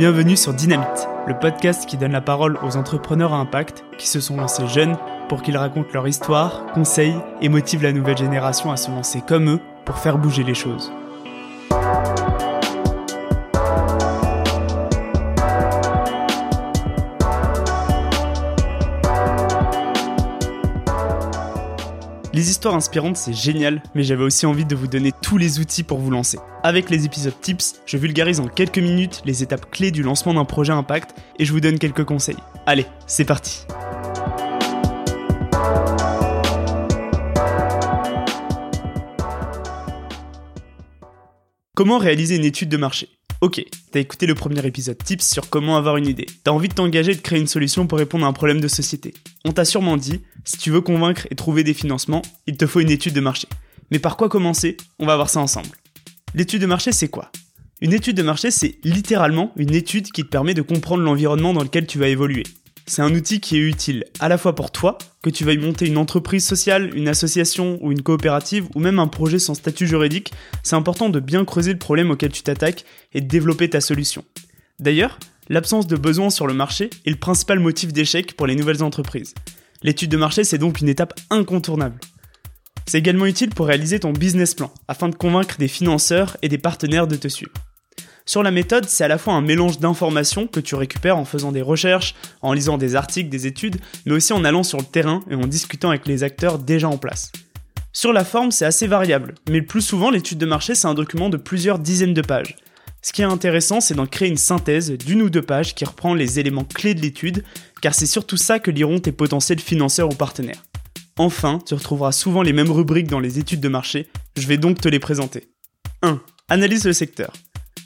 Bienvenue sur Dynamite, le podcast qui donne la parole aux entrepreneurs à impact qui se sont lancés jeunes pour qu'ils racontent leur histoire, conseillent et motivent la nouvelle génération à se lancer comme eux pour faire bouger les choses. Les histoires inspirantes, c'est génial, mais j'avais aussi envie de vous donner tous les outils pour vous lancer. Avec les épisodes tips, je vulgarise en quelques minutes les étapes clés du lancement d'un projet impact et je vous donne quelques conseils. Allez, c'est parti Comment réaliser une étude de marché? Ok, t'as écouté le premier épisode tips sur comment avoir une idée. T'as envie de t'engager et de créer une solution pour répondre à un problème de société. On t'a sûrement dit, si tu veux convaincre et trouver des financements, il te faut une étude de marché. Mais par quoi commencer? On va voir ça ensemble. L'étude de marché, c'est quoi? Une étude de marché, c'est littéralement une étude qui te permet de comprendre l'environnement dans lequel tu vas évoluer. C'est un outil qui est utile à la fois pour toi, que tu veuilles monter une entreprise sociale, une association ou une coopérative ou même un projet sans statut juridique, c'est important de bien creuser le problème auquel tu t'attaques et de développer ta solution. D'ailleurs, l'absence de besoin sur le marché est le principal motif d'échec pour les nouvelles entreprises. L'étude de marché, c'est donc une étape incontournable. C'est également utile pour réaliser ton business plan, afin de convaincre des financeurs et des partenaires de te suivre. Sur la méthode, c'est à la fois un mélange d'informations que tu récupères en faisant des recherches, en lisant des articles, des études, mais aussi en allant sur le terrain et en discutant avec les acteurs déjà en place. Sur la forme, c'est assez variable, mais le plus souvent, l'étude de marché, c'est un document de plusieurs dizaines de pages. Ce qui est intéressant, c'est d'en créer une synthèse d'une ou deux pages qui reprend les éléments clés de l'étude, car c'est surtout ça que liront tes potentiels financeurs ou partenaires. Enfin, tu retrouveras souvent les mêmes rubriques dans les études de marché, je vais donc te les présenter. 1. Analyse le secteur.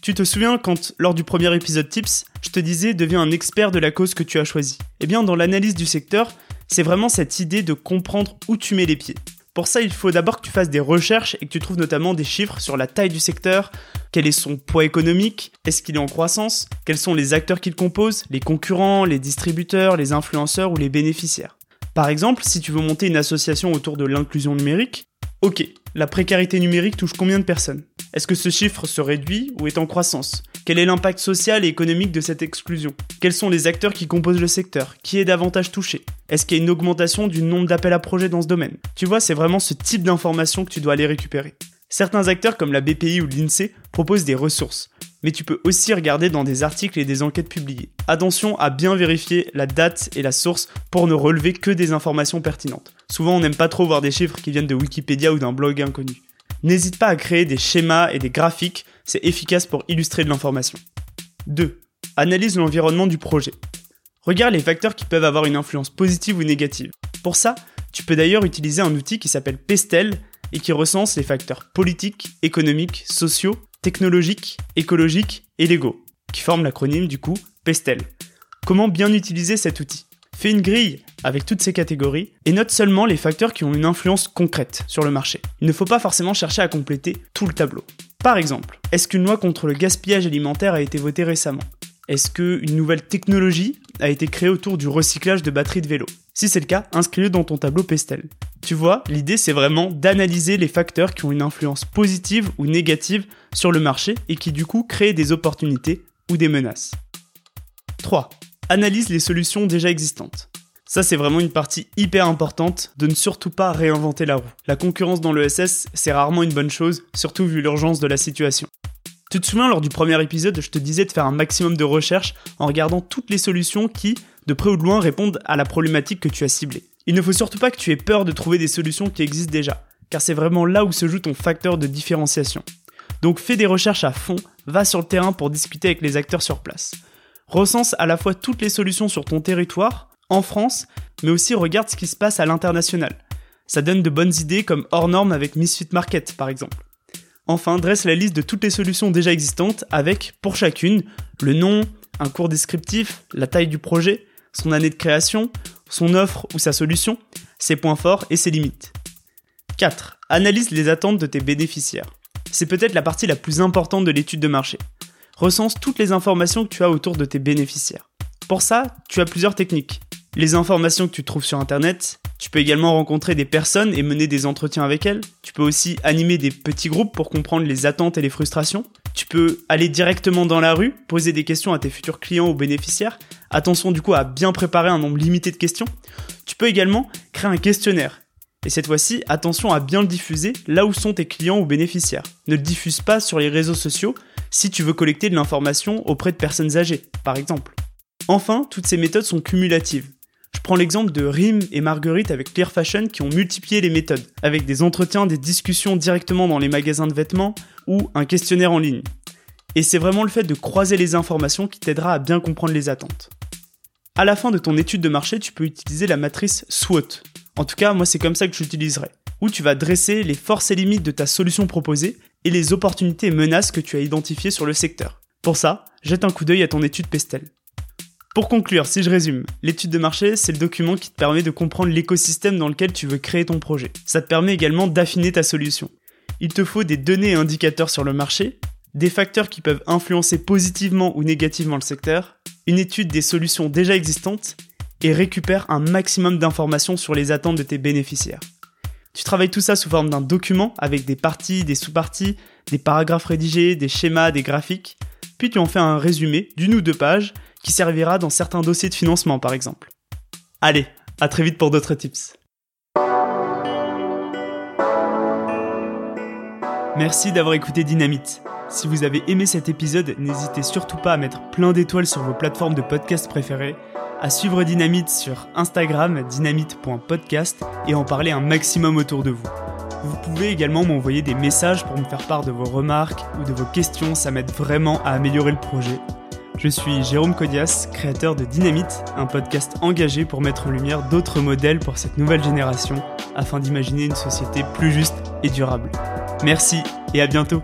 Tu te souviens quand, lors du premier épisode Tips, je te disais deviens un expert de la cause que tu as choisie Eh bien, dans l'analyse du secteur, c'est vraiment cette idée de comprendre où tu mets les pieds. Pour ça, il faut d'abord que tu fasses des recherches et que tu trouves notamment des chiffres sur la taille du secteur, quel est son poids économique, est-ce qu'il est en croissance, quels sont les acteurs qu'il compose, les concurrents, les distributeurs, les influenceurs ou les bénéficiaires. Par exemple, si tu veux monter une association autour de l'inclusion numérique, ok, la précarité numérique touche combien de personnes? Est-ce que ce chiffre se réduit ou est en croissance? Quel est l'impact social et économique de cette exclusion? Quels sont les acteurs qui composent le secteur? Qui est davantage touché? Est-ce qu'il y a une augmentation du nombre d'appels à projets dans ce domaine? Tu vois, c'est vraiment ce type d'informations que tu dois aller récupérer. Certains acteurs comme la BPI ou l'INSEE proposent des ressources, mais tu peux aussi regarder dans des articles et des enquêtes publiées. Attention à bien vérifier la date et la source pour ne relever que des informations pertinentes. Souvent on n'aime pas trop voir des chiffres qui viennent de Wikipédia ou d'un blog inconnu. N'hésite pas à créer des schémas et des graphiques, c'est efficace pour illustrer de l'information. 2. Analyse l'environnement du projet. Regarde les facteurs qui peuvent avoir une influence positive ou négative. Pour ça, tu peux d'ailleurs utiliser un outil qui s'appelle Pestel et qui recense les facteurs politiques, économiques, sociaux, technologiques, écologiques et légaux, qui forment l'acronyme du coup Pestel. Comment bien utiliser cet outil? Fais une grille avec toutes ces catégories et note seulement les facteurs qui ont une influence concrète sur le marché. Il ne faut pas forcément chercher à compléter tout le tableau. Par exemple, est-ce qu'une loi contre le gaspillage alimentaire a été votée récemment? Est-ce qu'une nouvelle technologie a été créée autour du recyclage de batteries de vélo? Si c'est le cas, inscris-le dans ton tableau Pestel. Tu vois, l'idée c'est vraiment d'analyser les facteurs qui ont une influence positive ou négative sur le marché et qui du coup créent des opportunités ou des menaces. 3 analyse les solutions déjà existantes. Ça, c'est vraiment une partie hyper importante de ne surtout pas réinventer la roue. La concurrence dans l'ESS, c'est rarement une bonne chose, surtout vu l'urgence de la situation. Tu te souviens, lors du premier épisode, je te disais de faire un maximum de recherches en regardant toutes les solutions qui, de près ou de loin, répondent à la problématique que tu as ciblée. Il ne faut surtout pas que tu aies peur de trouver des solutions qui existent déjà, car c'est vraiment là où se joue ton facteur de différenciation. Donc fais des recherches à fond, va sur le terrain pour discuter avec les acteurs sur place recense à la fois toutes les solutions sur ton territoire, en France, mais aussi regarde ce qui se passe à l'international. Ça donne de bonnes idées comme hors norme avec Misfit Market par exemple. Enfin, dresse la liste de toutes les solutions déjà existantes avec, pour chacune, le nom, un cours descriptif, la taille du projet, son année de création, son offre ou sa solution, ses points forts et ses limites. 4. Analyse les attentes de tes bénéficiaires. C'est peut-être la partie la plus importante de l'étude de marché recense toutes les informations que tu as autour de tes bénéficiaires. Pour ça, tu as plusieurs techniques. Les informations que tu trouves sur Internet, Tu peux également rencontrer des personnes et mener des entretiens avec elles. Tu peux aussi animer des petits groupes pour comprendre les attentes et les frustrations. Tu peux aller directement dans la rue, poser des questions à tes futurs clients ou bénéficiaires. Attention du coup à bien préparer un nombre limité de questions. Tu peux également créer un questionnaire. Et cette fois-ci, attention à bien le diffuser là où sont tes clients ou bénéficiaires. Ne le diffuse pas sur les réseaux sociaux si tu veux collecter de l'information auprès de personnes âgées, par exemple. Enfin, toutes ces méthodes sont cumulatives. Je prends l'exemple de Rim et Marguerite avec Clear Fashion qui ont multiplié les méthodes, avec des entretiens, des discussions directement dans les magasins de vêtements ou un questionnaire en ligne. Et c'est vraiment le fait de croiser les informations qui t'aidera à bien comprendre les attentes. À la fin de ton étude de marché, tu peux utiliser la matrice SWOT. En tout cas, moi c'est comme ça que j'utiliserai. Où tu vas dresser les forces et limites de ta solution proposée et les opportunités et menaces que tu as identifiées sur le secteur. Pour ça, jette un coup d'œil à ton étude Pestel. Pour conclure, si je résume, l'étude de marché, c'est le document qui te permet de comprendre l'écosystème dans lequel tu veux créer ton projet. Ça te permet également d'affiner ta solution. Il te faut des données et indicateurs sur le marché, des facteurs qui peuvent influencer positivement ou négativement le secteur, une étude des solutions déjà existantes et récupère un maximum d'informations sur les attentes de tes bénéficiaires. Tu travailles tout ça sous forme d'un document avec des parties, des sous-parties, des paragraphes rédigés, des schémas, des graphiques, puis tu en fais un résumé d'une ou deux pages qui servira dans certains dossiers de financement par exemple. Allez, à très vite pour d'autres tips. Merci d'avoir écouté Dynamite. Si vous avez aimé cet épisode, n'hésitez surtout pas à mettre plein d'étoiles sur vos plateformes de podcast préférées, à suivre Dynamite sur Instagram dynamite.podcast et en parler un maximum autour de vous. Vous pouvez également m'envoyer des messages pour me faire part de vos remarques ou de vos questions, ça m'aide vraiment à améliorer le projet. Je suis Jérôme Codias, créateur de Dynamite, un podcast engagé pour mettre en lumière d'autres modèles pour cette nouvelle génération afin d'imaginer une société plus juste et durable. Merci et à bientôt